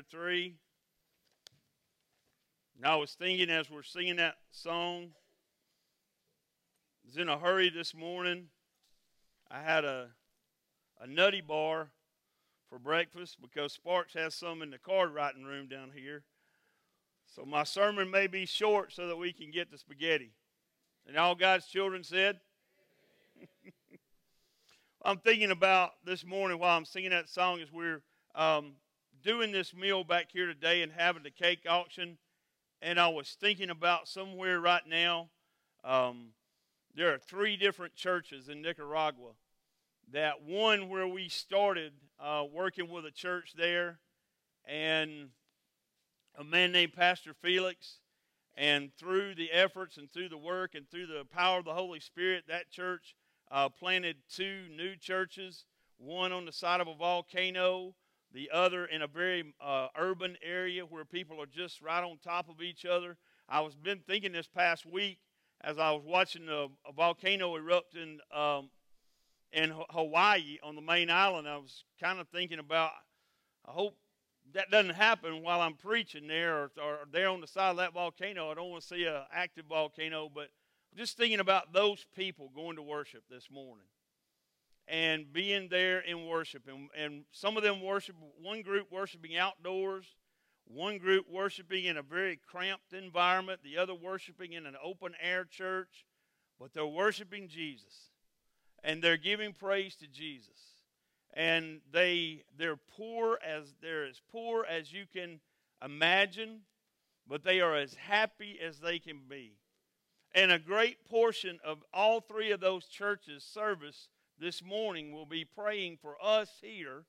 chapter 3. And I was thinking as we're singing that song, I was in a hurry this morning. I had a, a nutty bar for breakfast because Sparks has some in the card writing room down here. So my sermon may be short so that we can get the spaghetti. And all God's children said, I'm thinking about this morning while I'm singing that song as we're um, doing this meal back here today and having the cake auction. And I was thinking about somewhere right now. Um, there are three different churches in Nicaragua. That one where we started uh, working with a church there, and a man named Pastor Felix. And through the efforts and through the work and through the power of the Holy Spirit, that church uh, planted two new churches, one on the side of a volcano, the other in a very uh, urban area where people are just right on top of each other. I was been thinking this past week as I was watching a, a volcano erupt in um, in Hawaii on the main island. I was kind of thinking about. I hope that doesn't happen while I'm preaching there or, or there on the side of that volcano. I don't want to see an active volcano, but just thinking about those people going to worship this morning and being there in worship. And, and some of them worship, one group worshiping outdoors, one group worshiping in a very cramped environment, the other worshiping in an open air church, but they're worshiping Jesus. And they're giving praise to Jesus. And they they're poor as they're as poor as you can imagine, but they are as happy as they can be. And a great portion of all three of those churches' service this morning will be praying for us here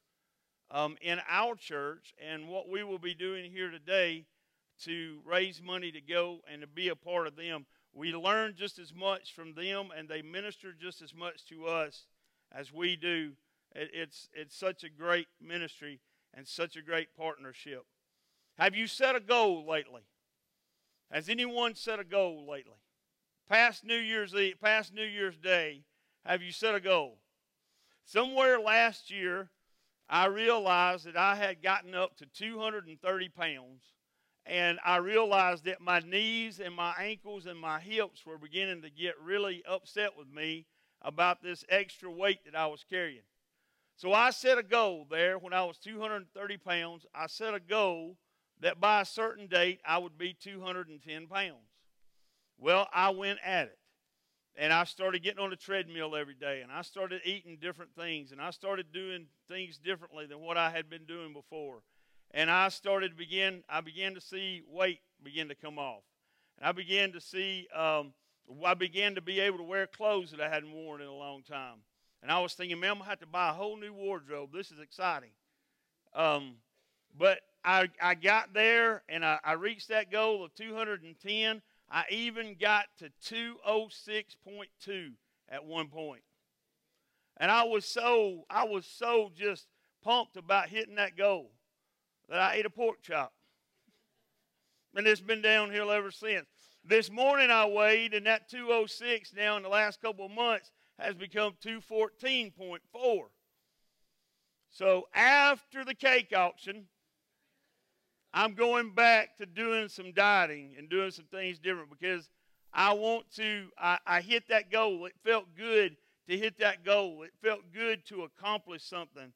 um, in our church and what we will be doing here today to raise money to go and to be a part of them. We learn just as much from them and they minister just as much to us as we do. it's, it's such a great ministry and such a great partnership. Have you set a goal lately? Has anyone set a goal lately? past New Year's Eve, past New Year's Day, have you set a goal? Somewhere last year, I realized that I had gotten up to 230 pounds, and I realized that my knees and my ankles and my hips were beginning to get really upset with me about this extra weight that I was carrying. So I set a goal there when I was 230 pounds. I set a goal that by a certain date I would be 210 pounds. Well, I went at it. And I started getting on the treadmill every day, and I started eating different things, and I started doing things differently than what I had been doing before. And I started begin, I began to see weight begin to come off. And I began to see, um, I began to be able to wear clothes that I hadn't worn in a long time. And I was thinking, man, I'm to have to buy a whole new wardrobe. This is exciting. Um, but I, I got there, and I, I reached that goal of 210 I even got to 206.2 at one point. And I was so I was so just pumped about hitting that goal that I ate a pork chop. And it's been downhill ever since. This morning I weighed, and that 206 now in the last couple of months has become 214.4. So after the cake auction, I'm going back to doing some dieting and doing some things different because I want to, I, I hit that goal. It felt good to hit that goal, it felt good to accomplish something.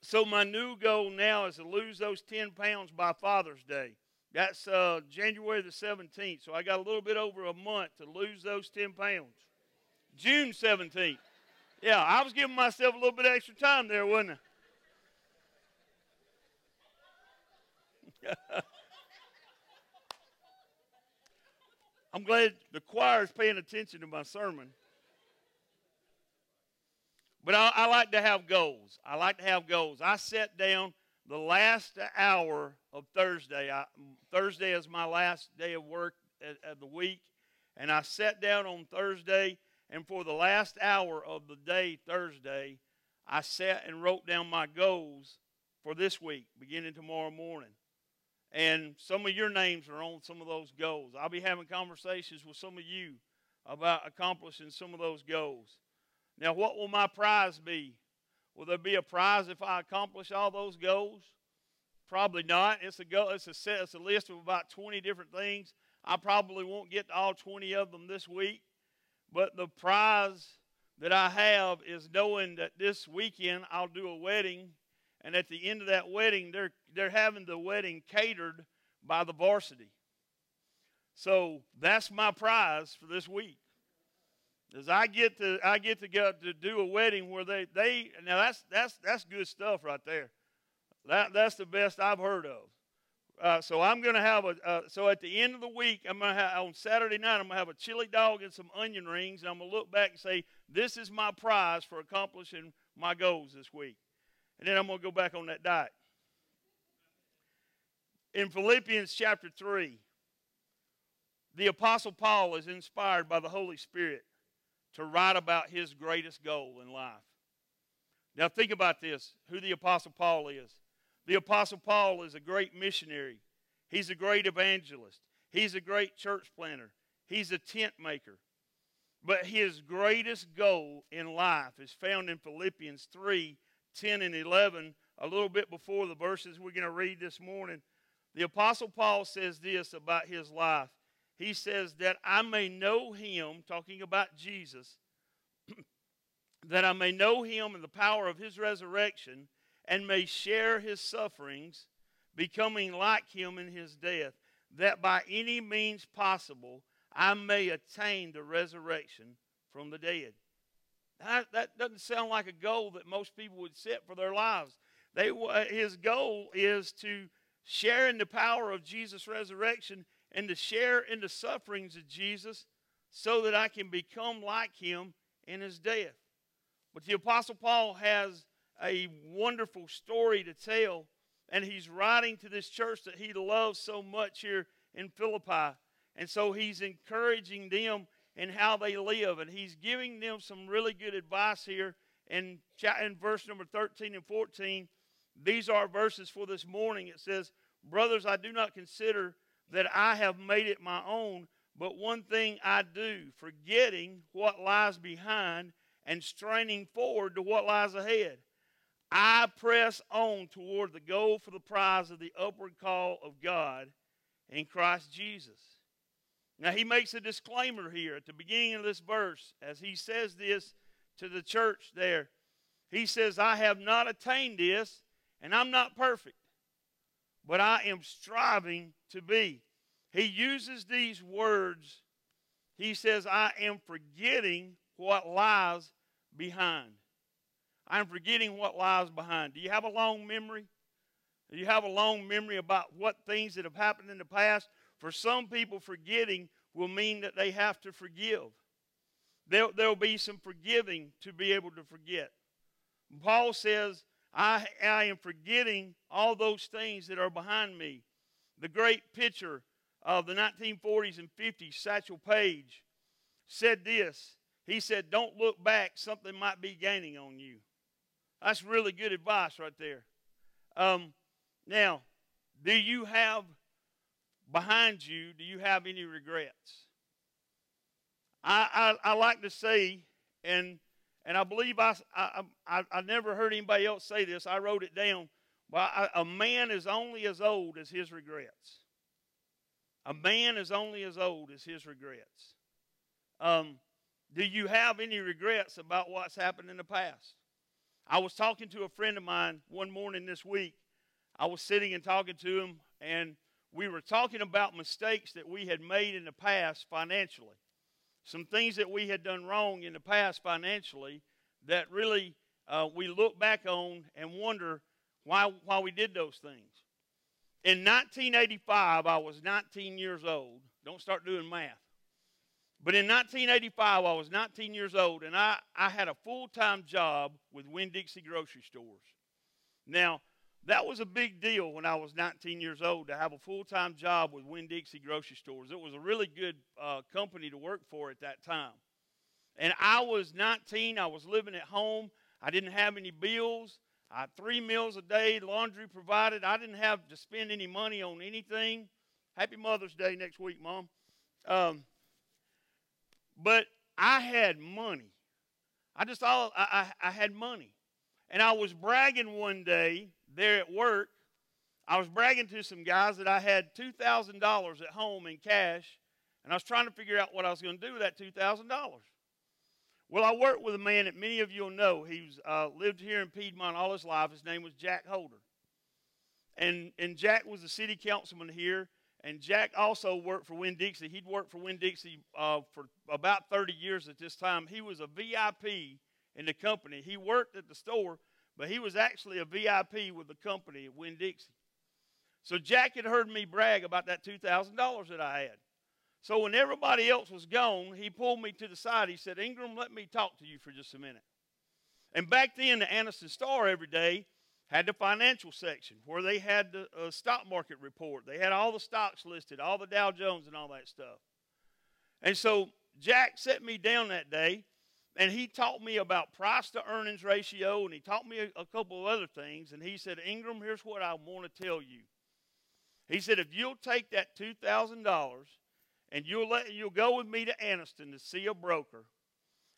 So, my new goal now is to lose those 10 pounds by Father's Day. That's uh, January the 17th. So, I got a little bit over a month to lose those 10 pounds. June 17th. Yeah, I was giving myself a little bit extra time there, wasn't I? I'm glad the choir is paying attention to my sermon. But I, I, like to have goals. I like to have goals. I sat down the last hour of Thursday. I, Thursday is my last day of work of the week. And I sat down on Thursday, and for the last hour of the day, Thursday, I sat and wrote down my goals for this week, beginning tomorrow morning. And some of your names are on some of those goals. I'll be having conversations with some of you about accomplishing some of those goals. Now, what will my prize be? Will there be a prize if I accomplish all those goals? Probably not. It's a go. It's a set. It's a list of about 20 different things. I probably won't get to all 20 of them this week, but the prize that I have is knowing that this weekend I'll do a wedding, and at the end of that wedding, they're they're having the wedding catered by the varsity. So that's my prize for this week. Is I get to I get to go to do a wedding where they they now that's that's that's good stuff right there. That that's the best I've heard of. Uh, so I'm going to have a uh, so at the end of the week I'm going to have on Saturday night I'm going to have a chili dog and some onion rings and I'm going to look back and say this is my prize for accomplishing my goals this week. And then I'm going to go back on that diet. In Philippians chapter 3, the Apostle Paul is inspired by the Holy Spirit to write about his greatest goal in life. Now, think about this who the Apostle Paul is. The Apostle Paul is a great missionary, he's a great evangelist, he's a great church planter, he's a tent maker. But his greatest goal in life is found in Philippians 3 10 and 11, a little bit before the verses we're going to read this morning. The Apostle Paul says this about his life. He says, That I may know him, talking about Jesus, that I may know him and the power of his resurrection, and may share his sufferings, becoming like him in his death, that by any means possible I may attain the resurrection from the dead. That, that doesn't sound like a goal that most people would set for their lives. They, his goal is to share in the power of Jesus' resurrection and to share in the sufferings of Jesus so that I can become like him in his death. But the Apostle Paul has a wonderful story to tell, and he's writing to this church that he loves so much here in Philippi. And so he's encouraging them in how they live, and he's giving them some really good advice here in, in verse number 13 and 14. These are verses for this morning. It says, Brothers, I do not consider that I have made it my own, but one thing I do, forgetting what lies behind and straining forward to what lies ahead. I press on toward the goal for the prize of the upward call of God in Christ Jesus. Now, he makes a disclaimer here at the beginning of this verse as he says this to the church there. He says, I have not attained this, and I'm not perfect, but I am striving to be. He uses these words. He says, I am forgetting what lies behind. I'm forgetting what lies behind. Do you have a long memory? Do you have a long memory about what things that have happened in the past? For some people, forgetting will mean that they have to forgive. There, there'll be some forgiving to be able to forget. Paul says, I, I am forgetting all those things that are behind me. The great pitcher of the 1940s and 50s, Satchel Paige, said this. He said, Don't look back, something might be gaining on you. That's really good advice right there. Um, now, do you have behind you, do you have any regrets? I, I, I like to say, and and I believe I, I, I, I, never heard anybody else say this. I wrote it down. Well, a man is only as old as his regrets. A man is only as old as his regrets. Um, do you have any regrets about what's happened in the past? I was talking to a friend of mine one morning this week. I was sitting and talking to him, and we were talking about mistakes that we had made in the past financially. Some things that we had done wrong in the past financially that really uh, we look back on and wonder why, why we did those things. In 1985, I was 19 years old. Don't start doing math. But in 1985, I was 19 years old, and I, I had a full time job with Winn Dixie grocery stores. Now, that was a big deal when I was 19 years old to have a full time job with Winn Dixie grocery stores. It was a really good uh, company to work for at that time. And I was 19, I was living at home, I didn't have any bills. I had three meals a day, laundry provided. I didn't have to spend any money on anything. Happy Mother's Day next week, Mom. Um, but I had money. I just all I, I, I had money. And I was bragging one day there at work. I was bragging to some guys that I had $2,000 at home in cash, and I was trying to figure out what I was going to do with that $2,000. Well, I worked with a man that many of you will know. He's uh, lived here in Piedmont all his life. His name was Jack Holder. And, and Jack was the city councilman here. And Jack also worked for Winn Dixie. He'd worked for Winn Dixie uh, for about 30 years at this time. He was a VIP in the company. He worked at the store, but he was actually a VIP with the company at Winn Dixie. So Jack had heard me brag about that $2,000 that I had. So when everybody else was gone, he pulled me to the side. He said, Ingram, let me talk to you for just a minute. And back then, the Anniston Star every day had the financial section where they had the uh, stock market report. They had all the stocks listed, all the Dow Jones and all that stuff. And so Jack set me down that day and he taught me about price to earnings ratio and he taught me a, a couple of other things. And he said, Ingram, here's what I want to tell you. He said, if you'll take that $2,000 and you'll, let, you'll go with me to Anniston to see a broker,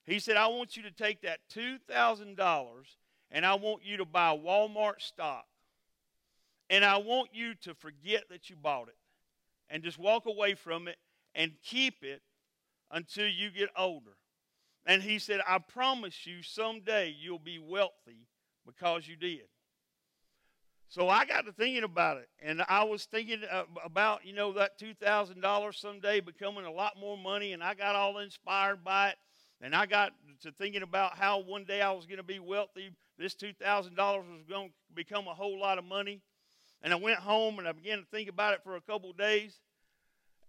he said, I want you to take that $2,000 and I want you to buy Walmart stock. And I want you to forget that you bought it and just walk away from it and keep it until you get older. And he said, I promise you someday you'll be wealthy because you did. So I got to thinking about it, and I was thinking about, you know, that $2,000 someday becoming a lot more money, and I got all inspired by it. And I got to thinking about how one day I was going to be wealthy this $2,000 was going to become a whole lot of money. And I went home and I began to think about it for a couple days.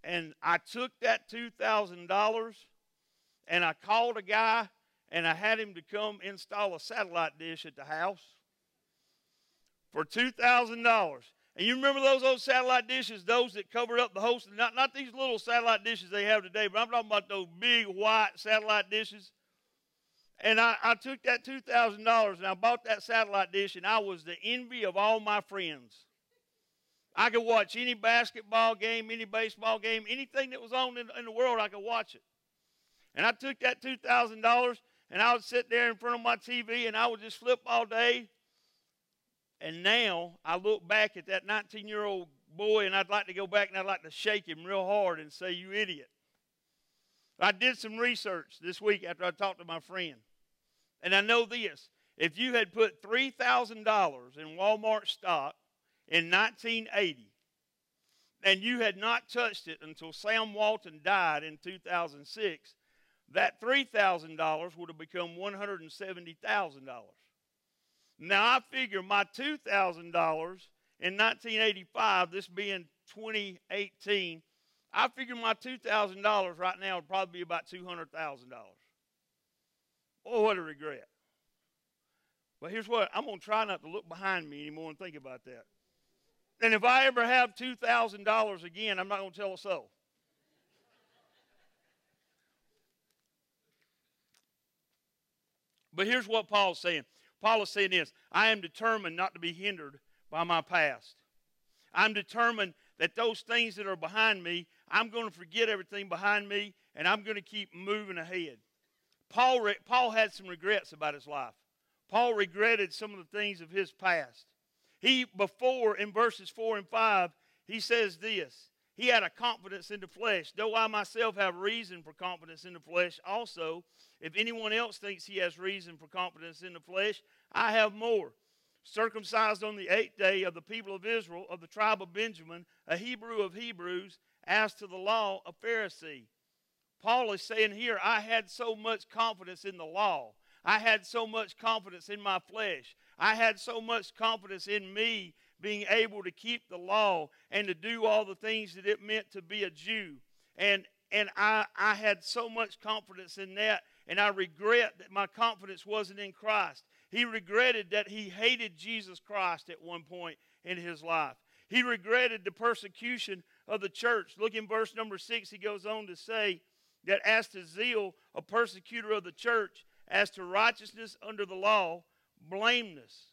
And I took that $2,000 and I called a guy and I had him to come install a satellite dish at the house for $2,000. And you remember those old satellite dishes, those that covered up the host? Not, not these little satellite dishes they have today, but I'm talking about those big white satellite dishes and I, I took that $2,000 and I bought that satellite dish, and I was the envy of all my friends. I could watch any basketball game, any baseball game, anything that was on in, in the world, I could watch it. And I took that $2,000 and I would sit there in front of my TV and I would just flip all day. And now I look back at that 19 year old boy and I'd like to go back and I'd like to shake him real hard and say, You idiot. I did some research this week after I talked to my friend. And I know this if you had put $3,000 in Walmart stock in 1980 and you had not touched it until Sam Walton died in 2006, that $3,000 would have become $170,000. Now I figure my $2,000 in 1985, this being 2018, I figure my $2,000 right now would probably be about $200,000. Oh, what a regret. But here's what I'm going to try not to look behind me anymore and think about that. And if I ever have $2,000 again, I'm not going to tell a soul. But here's what Paul's saying Paul is saying this I am determined not to be hindered by my past. I'm determined that those things that are behind me, I'm going to forget everything behind me and I'm going to keep moving ahead. Paul, Paul had some regrets about his life. Paul regretted some of the things of his past. He, before in verses 4 and 5, he says this He had a confidence in the flesh. Though I myself have reason for confidence in the flesh, also, if anyone else thinks he has reason for confidence in the flesh, I have more. Circumcised on the eighth day of the people of Israel, of the tribe of Benjamin, a Hebrew of Hebrews, as to the law, a Pharisee Paul is saying here, I had so much confidence in the law. I had so much confidence in my flesh. I had so much confidence in me being able to keep the law and to do all the things that it meant to be a Jew. And and I, I had so much confidence in that, and I regret that my confidence wasn't in Christ. He regretted that he hated Jesus Christ at one point in his life. He regretted the persecution of the church. Look in verse number six, he goes on to say, that as to zeal, a persecutor of the church, as to righteousness under the law, blameless.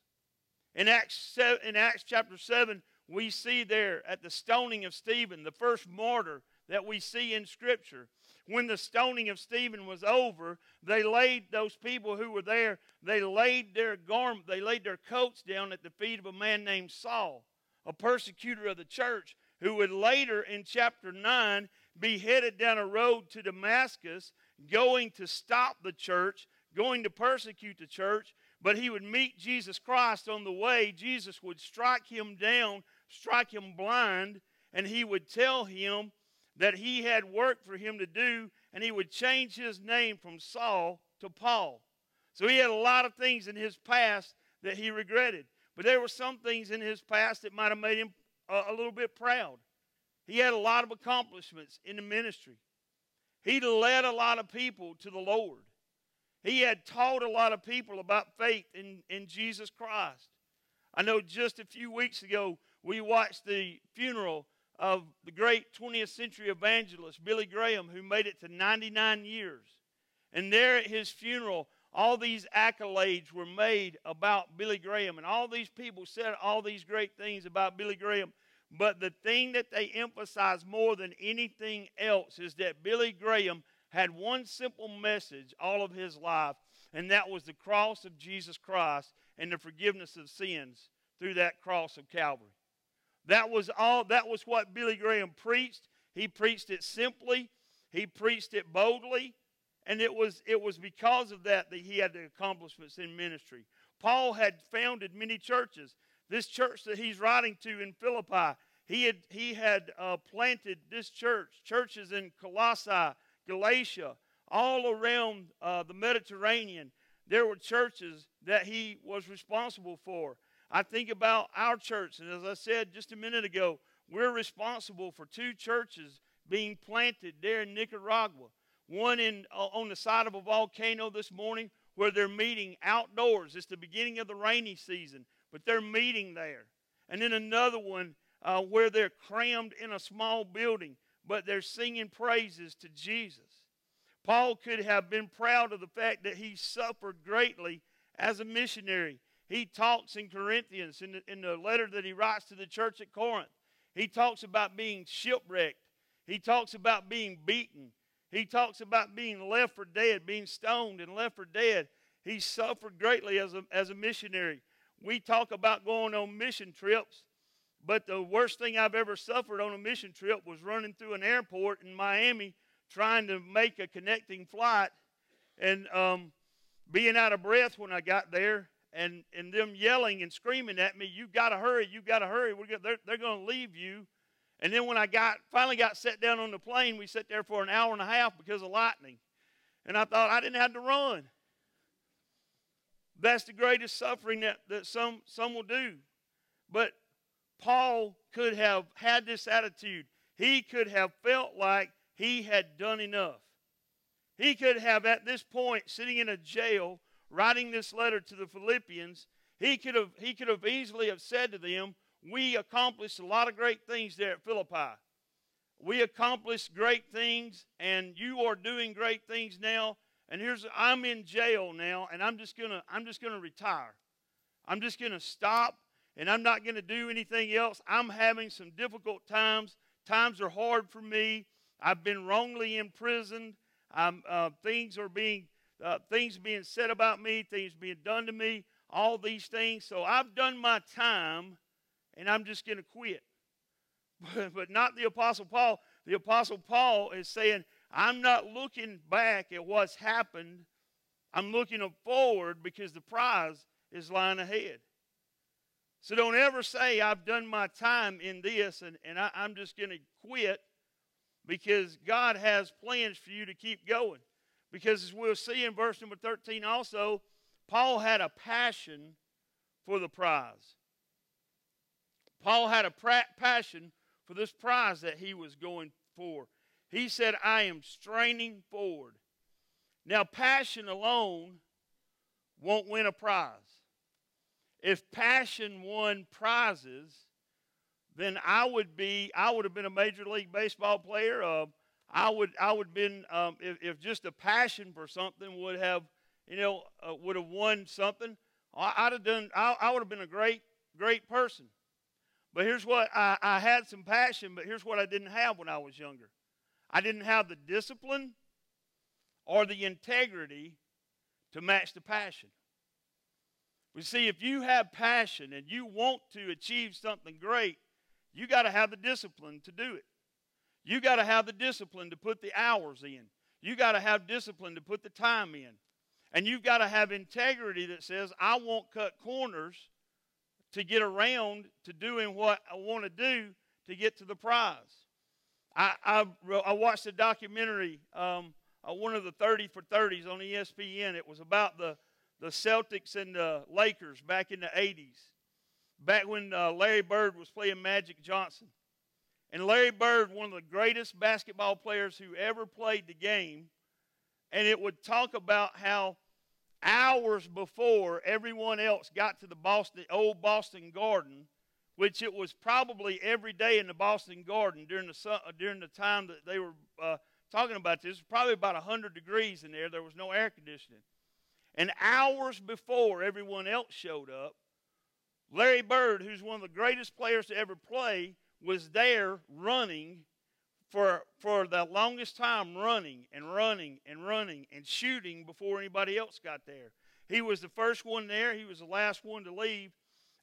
In Acts, in Acts chapter 7, we see there at the stoning of Stephen, the first martyr that we see in Scripture. When the stoning of Stephen was over, they laid those people who were there, they laid their garment, they laid their coats down at the feet of a man named Saul, a persecutor of the church, who would later in chapter 9 be headed down a road to Damascus, going to stop the church, going to persecute the church, but he would meet Jesus Christ on the way. Jesus would strike him down, strike him blind, and he would tell him that he had work for him to do, and he would change his name from Saul to Paul. So he had a lot of things in his past that he regretted. But there were some things in his past that might have made him a, a little bit proud. He had a lot of accomplishments in the ministry. He led a lot of people to the Lord. He had taught a lot of people about faith in, in Jesus Christ. I know just a few weeks ago we watched the funeral of the great 20th century evangelist Billy Graham, who made it to 99 years. And there at his funeral, all these accolades were made about Billy Graham, and all these people said all these great things about Billy Graham. But the thing that they emphasized more than anything else is that Billy Graham had one simple message all of his life, and that was the cross of Jesus Christ and the forgiveness of sins through that cross of Calvary. That was all that was what Billy Graham preached. He preached it simply, he preached it boldly, and it was it was because of that that he had the accomplishments in ministry. Paul had founded many churches. This church that he's writing to in Philippi, he had he had uh, planted this church, churches in Colossae, Galatia, all around uh, the Mediterranean. There were churches that he was responsible for. I think about our church, and as I said just a minute ago, we're responsible for two churches being planted there in Nicaragua. One in uh, on the side of a volcano this morning, where they're meeting outdoors. It's the beginning of the rainy season, but they're meeting there. And then another one uh, where they're crammed in a small building but they're singing praises to Jesus. Paul could have been proud of the fact that he suffered greatly as a missionary. He talks in Corinthians, in the, in the letter that he writes to the church at Corinth, he talks about being shipwrecked. He talks about being beaten. He talks about being left for dead, being stoned and left for dead. He suffered greatly as a, as a missionary. We talk about going on mission trips but the worst thing I've ever suffered on a mission trip was running through an airport in Miami trying to make a connecting flight and um, being out of breath when I got there and, and them yelling and screaming at me, you got to hurry, you got to hurry. We're they're they're going to leave you. And then when I got finally got set down on the plane, we sat there for an hour and a half because of lightning. And I thought I didn't have to run. That's the greatest suffering that, that some, some will do. But Paul could have had this attitude. He could have felt like he had done enough. He could have, at this point, sitting in a jail, writing this letter to the Philippians, he could have, he could have easily have said to them, we accomplished a lot of great things there at Philippi. We accomplished great things, and you are doing great things now. And here's I'm in jail now, and I'm just gonna I'm just gonna retire. I'm just gonna stop and I'm not going to do anything else. I'm having some difficult times. Times are hard for me. I've been wrongly imprisoned. Uh, things are being uh, things being said about me, things being done to me, all these things. So I've done my time, and I'm just going to quit. but not the Apostle Paul. The Apostle Paul is saying, I'm not looking back at what's happened. I'm looking forward because the prize is lying ahead. So don't ever say, I've done my time in this and, and I, I'm just going to quit because God has plans for you to keep going. Because as we'll see in verse number 13 also, Paul had a passion for the prize. Paul had a pra- passion for this prize that he was going for. He said, I am straining forward. Now, passion alone won't win a prize. If passion won prizes, then I would be I would have been a major league baseball player. Uh, I would I would been um, if, if just a passion for something would have you know uh, would have won something. I, would have done. I, I, would have been a great great person. But here's what I, I had some passion, but here's what I didn't have when I was younger. I didn't have the discipline or the integrity to match the passion. But see, if you have passion and you want to achieve something great, you got to have the discipline to do it. You got to have the discipline to put the hours in. You got to have discipline to put the time in. And you've got to have integrity that says, I won't cut corners to get around to doing what I want to do to get to the prize. I, I, I watched a documentary, um, uh, one of the 30 for 30s on ESPN. It was about the, the Celtics and the Lakers back in the 80s, back when uh, Larry Bird was playing Magic Johnson. And Larry Bird, one of the greatest basketball players who ever played the game, and it would talk about how hours before everyone else got to the Boston, old Boston Garden, which it was probably every day in the Boston Garden during the during the time that they were uh, talking about this. It was probably about hundred degrees in there. There was no air conditioning, and hours before everyone else showed up, Larry Bird, who's one of the greatest players to ever play, was there running for, for the longest time running and running and running and shooting before anybody else got there. He was the first one there, he was the last one to leave,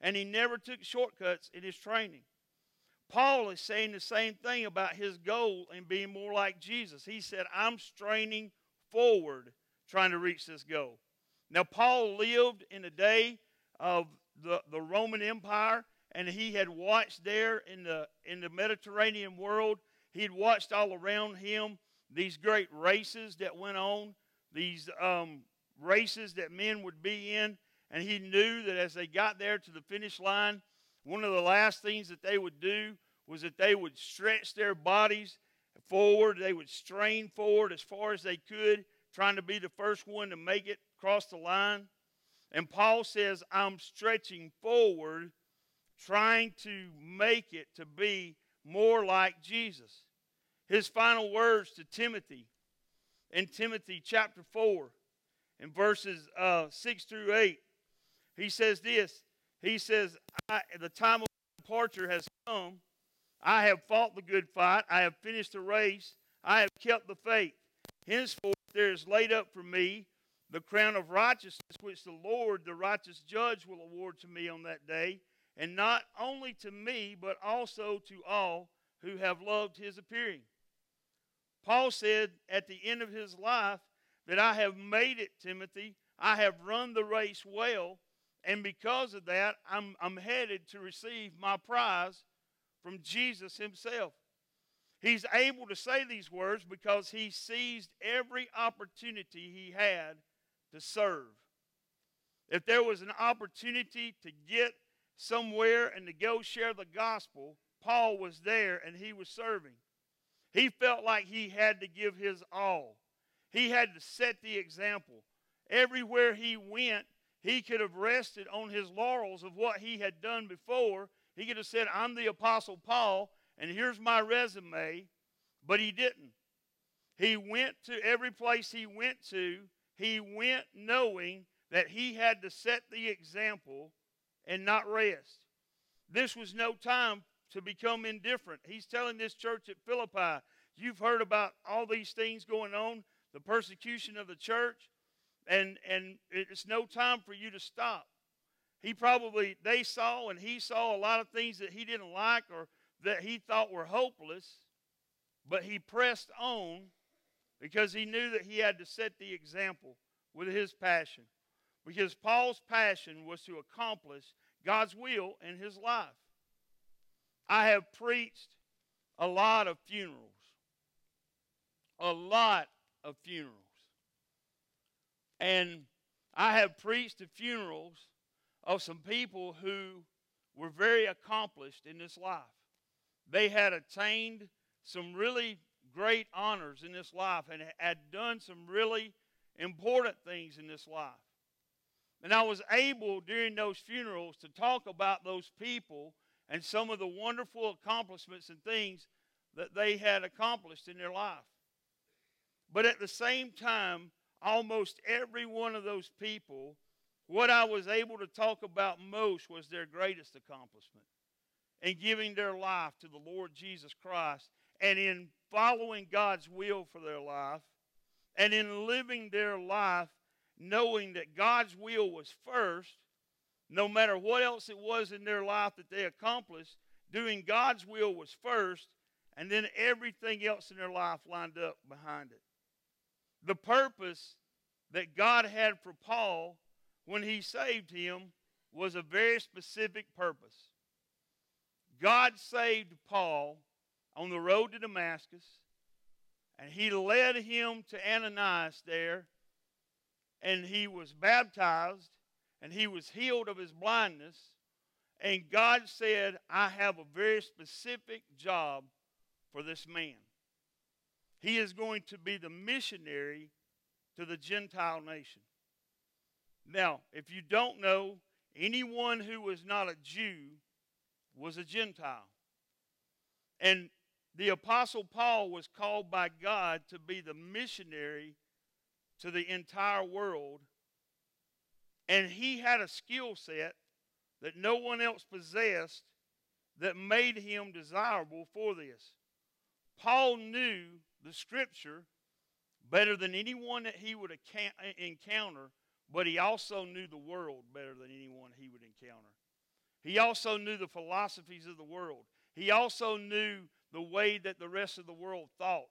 and he never took shortcuts in his training. Paul is saying the same thing about his goal and being more like Jesus. He said, I'm straining forward trying to reach this goal. Now, Paul lived in the day of the, the Roman Empire, and he had watched there in the, in the Mediterranean world He'd watched all around him these great races that went on, these um, races that men would be in, and he knew that as they got there to the finish line, one of the last things that they would do was that they would stretch their bodies forward. They would strain forward as far as they could, trying to be the first one to make it across the line. And Paul says, I'm stretching forward, trying to make it to be more like Jesus. His final words to Timothy in Timothy chapter 4, in verses uh, 6 through 8, he says this He says, The time of departure has come. I have fought the good fight. I have finished the race. I have kept the faith. Henceforth, there is laid up for me the crown of righteousness, which the Lord, the righteous judge, will award to me on that day and not only to me, but also to all who have loved his appearing. Paul said at the end of his life that I have made it, Timothy. I have run the race well, and because of that, I'm, I'm headed to receive my prize from Jesus himself. He's able to say these words because he seized every opportunity he had to serve. If there was an opportunity to get somewhere and to go share the gospel, Paul was there and he was serving. He felt like he had to give his all. He had to set the example. Everywhere he went, he could have rested on his laurels of what he had done before. He could have said, I'm the Apostle Paul, and here's my resume, but he didn't. He went to every place he went to, he went knowing that he had to set the example and not rest. This was no time to become indifferent. He's telling this church at Philippi, you've heard about all these things going on, the persecution of the church, and and it's no time for you to stop. He probably they saw and he saw a lot of things that he didn't like or that he thought were hopeless, but he pressed on because he knew that he had to set the example with his passion because Paul's passion was to accomplish God's will in his life. I have preached a lot of funerals. A lot of funerals. And I have preached at funerals of some people who were very accomplished in this life. They had attained some really great honors in this life and had done some really important things in this life. And I was able during those funerals to talk about those people and some of the wonderful accomplishments and things that they had accomplished in their life. But at the same time, almost every one of those people, what I was able to talk about most was their greatest accomplishment in giving their life to the Lord Jesus Christ and in following God's will for their life and in living their life knowing that God's will was first no matter what else it was in their life that they accomplished, doing God's will was first, and then everything else in their life lined up behind it. The purpose that God had for Paul when he saved him was a very specific purpose. God saved Paul on the road to Damascus, and he led him to Ananias there, and he was baptized, and he was healed of his blindness. And God said, I have a very specific job for this man. He is going to be the missionary to the Gentile nation. Now, if you don't know, anyone who was not a Jew was a Gentile. And the Apostle Paul was called by God to be the missionary to the entire world. And he had a skill set that no one else possessed that made him desirable for this. Paul knew the scripture better than anyone that he would uh, encounter, but he also knew the world better than anyone he would encounter. He also knew the philosophies of the world. He also knew the way that the rest of the world thought.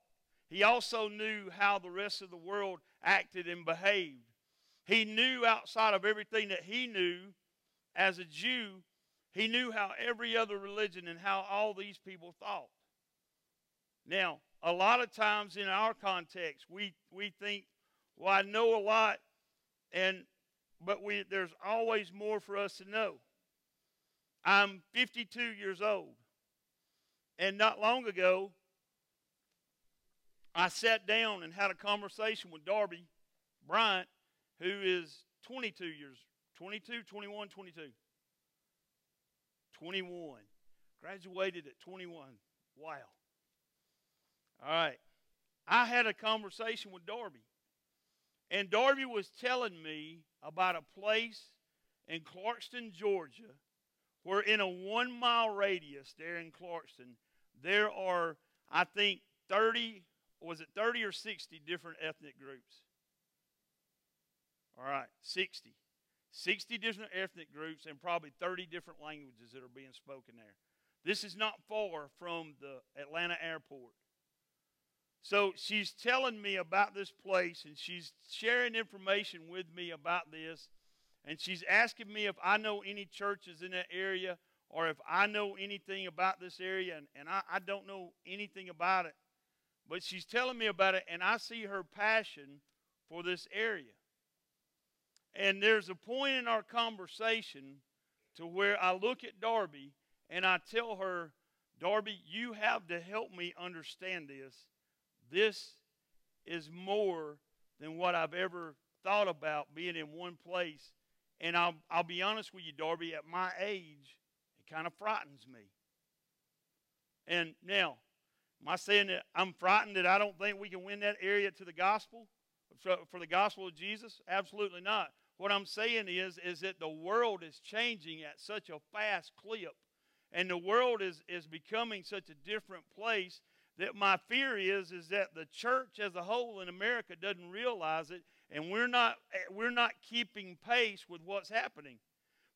He also knew how the rest of the world acted and behaved. He knew outside of everything that he knew as a Jew, he knew how every other religion and how all these people thought. Now, a lot of times in our context, we, we think, well, I know a lot, and but we there's always more for us to know. I'm 52 years old. And not long ago, I sat down and had a conversation with Darby Bryant, who is 22 years, 22, 21, 22. 21. Graduated at 21. Wow. All right. I had a conversation with Darby. And Darby was telling me about a place in Clarkston, Georgia, where in a one mile radius there in Clarkston, there are, I think, 30, was it 30 or 60 different ethnic groups? All right, 60. 60 different ethnic groups and probably 30 different languages that are being spoken there. This is not far from the Atlanta airport. So she's telling me about this place and she's sharing information with me about this. And she's asking me if I know any churches in that area or if I know anything about this area. And, and I, I don't know anything about it. But she's telling me about it, and I see her passion for this area. And there's a point in our conversation to where I look at Darby and I tell her, Darby, you have to help me understand this. This is more than what I've ever thought about being in one place and I'll, I'll be honest with you, Darby, at my age, kind of frightens me. And now, am I saying that I'm frightened that I don't think we can win that area to the gospel, for the gospel of Jesus? Absolutely not. What I'm saying is, is that the world is changing at such a fast clip, and the world is, is becoming such a different place that my fear is, is that the church as a whole in America doesn't realize it and we're not we're not keeping pace with what's happening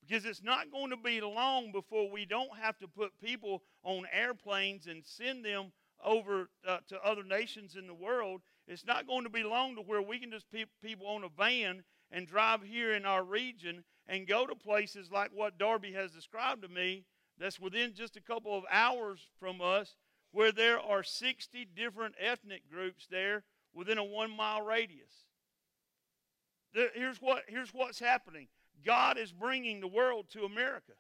because it's not going to be long before we don't have to put people on airplanes and send them over uh, to other nations in the world. It's not going to be long to where we can just put people on a van and drive here in our region and go to places like what darby has described to me that's within just a couple of hours from us where there are 60 different ethnic groups there within a one mile radius. Here's, what, here's what's happening God is bringing the world to America.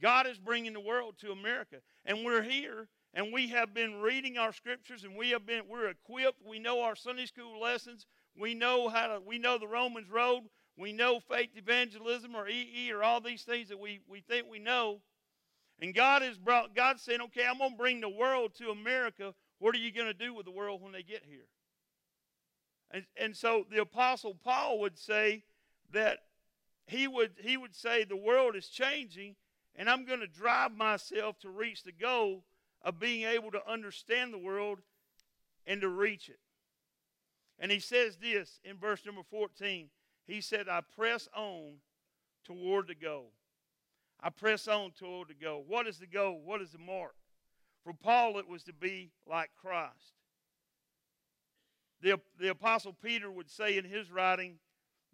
God is bringing the world to America. And we're here and we have been reading our scriptures and we have been we're equipped. We know our Sunday school lessons. We know how to we know the Romans road. We know faith evangelism or EE or all these things that we, we think we know. And God has brought God saying, okay, I'm gonna bring the world to America. What are you gonna do with the world when they get here? And, and so the Apostle Paul would say that he would, he would say the world is changing, and I'm going to drive myself to reach the goal of being able to understand the world and to reach it. And he says this in verse number 14. He said, I press on toward the goal. I press on toward the goal. What is the goal? What is the mark? For Paul, it was to be like Christ. The, the Apostle Peter would say in his writing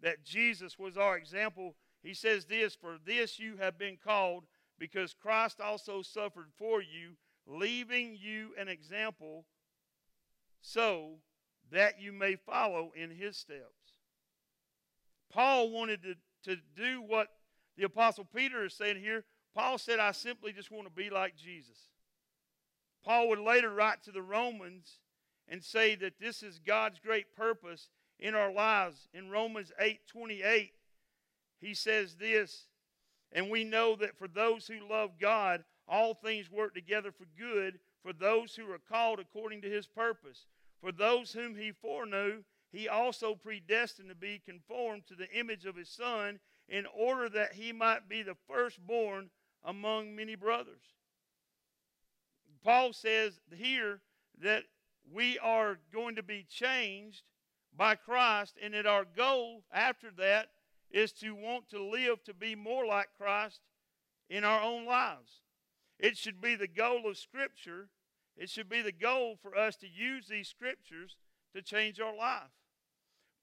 that Jesus was our example. He says this For this you have been called, because Christ also suffered for you, leaving you an example so that you may follow in his steps. Paul wanted to, to do what the Apostle Peter is saying here. Paul said, I simply just want to be like Jesus. Paul would later write to the Romans and say that this is God's great purpose in our lives. In Romans 8 28, he says this, and we know that for those who love God, all things work together for good for those who are called according to his purpose. For those whom he foreknew, he also predestined to be conformed to the image of his Son, in order that he might be the firstborn among many brothers. Paul says here that we are going to be changed by Christ, and that our goal after that is to want to live to be more like Christ in our own lives. It should be the goal of Scripture. It should be the goal for us to use these Scriptures to change our life.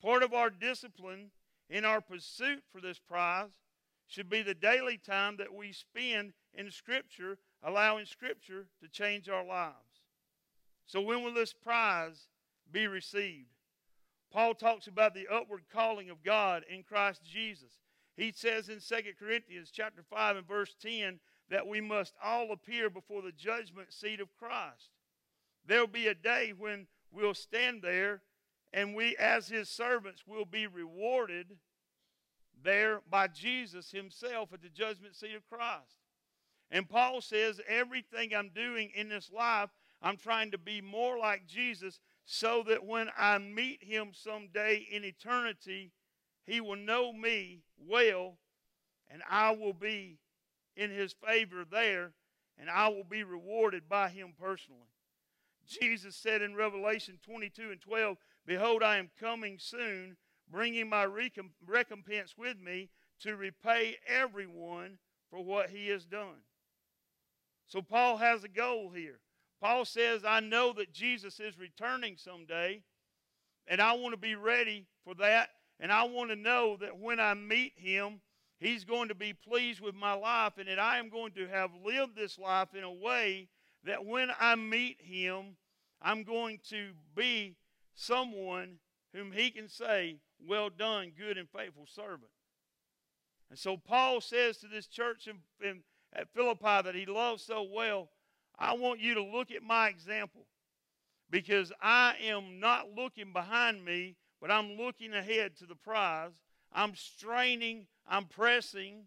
Part of our discipline in our pursuit for this prize should be the daily time that we spend in Scripture, allowing Scripture to change our lives. So, when will this prize be received? Paul talks about the upward calling of God in Christ Jesus. He says in 2 Corinthians chapter 5 and verse 10 that we must all appear before the judgment seat of Christ. There will be a day when we'll stand there and we as his servants will be rewarded there by Jesus himself at the judgment seat of Christ. And Paul says everything I'm doing in this life I'm trying to be more like Jesus so that when I meet him someday in eternity, he will know me well and I will be in his favor there and I will be rewarded by him personally. Jesus said in Revelation 22 and 12, Behold, I am coming soon, bringing my recompense with me to repay everyone for what he has done. So Paul has a goal here. Paul says, I know that Jesus is returning someday, and I want to be ready for that. And I want to know that when I meet him, he's going to be pleased with my life, and that I am going to have lived this life in a way that when I meet him, I'm going to be someone whom he can say, Well done, good and faithful servant. And so Paul says to this church in, in, at Philippi that he loves so well, I want you to look at my example because I am not looking behind me, but I'm looking ahead to the prize. I'm straining, I'm pressing,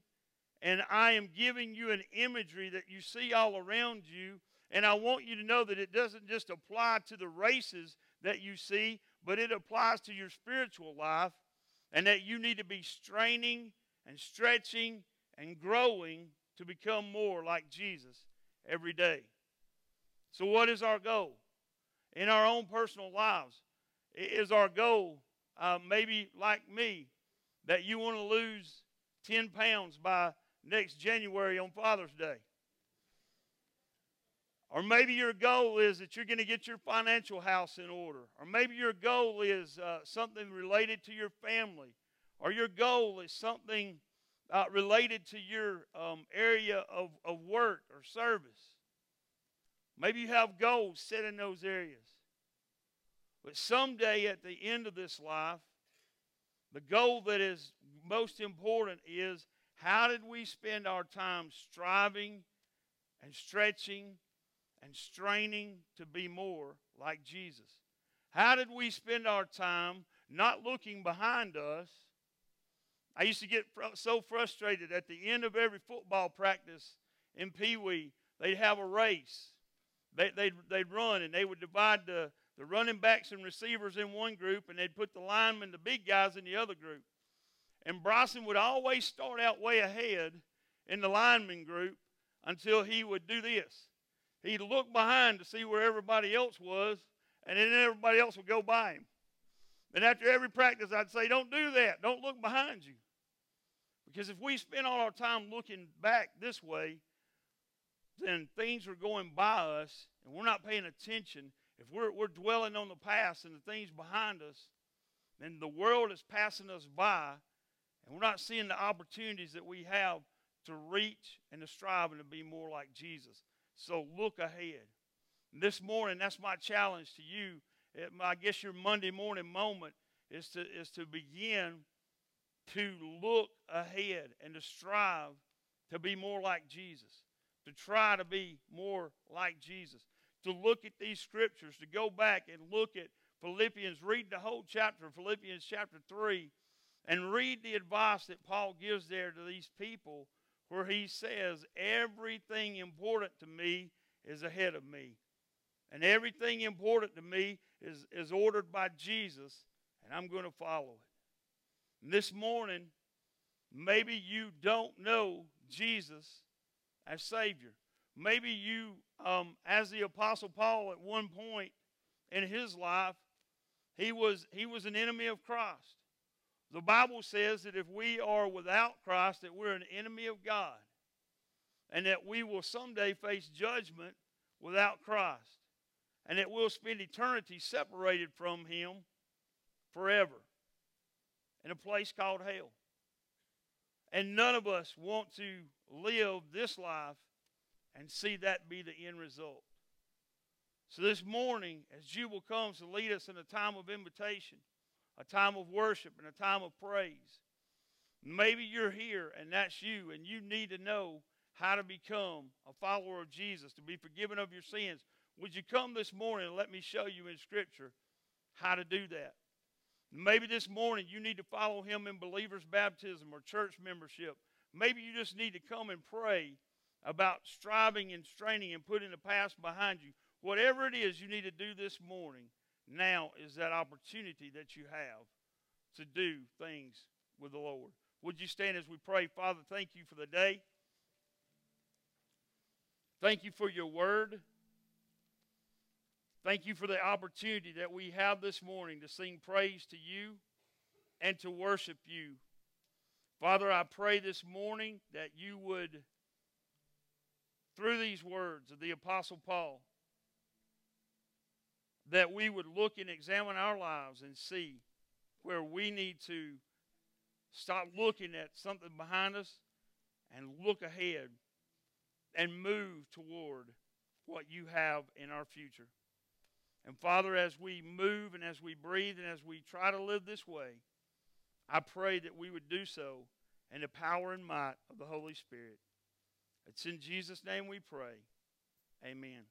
and I am giving you an imagery that you see all around you. And I want you to know that it doesn't just apply to the races that you see, but it applies to your spiritual life, and that you need to be straining and stretching and growing to become more like Jesus every day. So, what is our goal? In our own personal lives, is our goal, uh, maybe like me, that you want to lose 10 pounds by next January on Father's Day? Or maybe your goal is that you're going to get your financial house in order. Or maybe your goal is uh, something related to your family. Or your goal is something uh, related to your um, area of, of work or service. Maybe you have goals set in those areas. But someday at the end of this life, the goal that is most important is how did we spend our time striving and stretching and straining to be more like Jesus? How did we spend our time not looking behind us? I used to get so frustrated at the end of every football practice in Pee Wee, they'd have a race. They, they'd, they'd run and they would divide the, the running backs and receivers in one group and they'd put the linemen, the big guys, in the other group. And Bryson would always start out way ahead in the lineman group until he would do this. He'd look behind to see where everybody else was, and then everybody else would go by him. And after every practice, I'd say, Don't do that. Don't look behind you. Because if we spend all our time looking back this way, then things are going by us and we're not paying attention. If we're, we're dwelling on the past and the things behind us, then the world is passing us by and we're not seeing the opportunities that we have to reach and to strive and to be more like Jesus. So look ahead. this morning, that's my challenge to you. I guess your Monday morning moment is to, is to begin to look ahead and to strive to be more like Jesus, to try to be more like Jesus, to look at these scriptures, to go back and look at Philippians, read the whole chapter, Philippians chapter 3, and read the advice that Paul gives there to these people where he says, Everything important to me is ahead of me. And everything important to me is, is ordered by Jesus, and I'm going to follow it. And this morning, maybe you don't know Jesus as Savior. Maybe you, um, as the Apostle Paul at one point in his life, he was, he was an enemy of Christ. The Bible says that if we are without Christ, that we're an enemy of God, and that we will someday face judgment without Christ, and that we'll spend eternity separated from Him forever in a place called hell. And none of us want to live this life and see that be the end result. So this morning, as Jubal comes to lead us in a time of invitation, a time of worship and a time of praise. Maybe you're here and that's you, and you need to know how to become a follower of Jesus, to be forgiven of your sins. Would you come this morning and let me show you in Scripture how to do that? Maybe this morning you need to follow him in believer's baptism or church membership. Maybe you just need to come and pray about striving and straining and putting the past behind you. Whatever it is you need to do this morning, now is that opportunity that you have to do things with the Lord. Would you stand as we pray? Father, thank you for the day. Thank you for your word. Thank you for the opportunity that we have this morning to sing praise to you and to worship you. Father, I pray this morning that you would, through these words of the Apostle Paul, that we would look and examine our lives and see where we need to stop looking at something behind us and look ahead and move toward what you have in our future. And Father, as we move and as we breathe and as we try to live this way, I pray that we would do so in the power and might of the Holy Spirit. It's in Jesus' name we pray. Amen.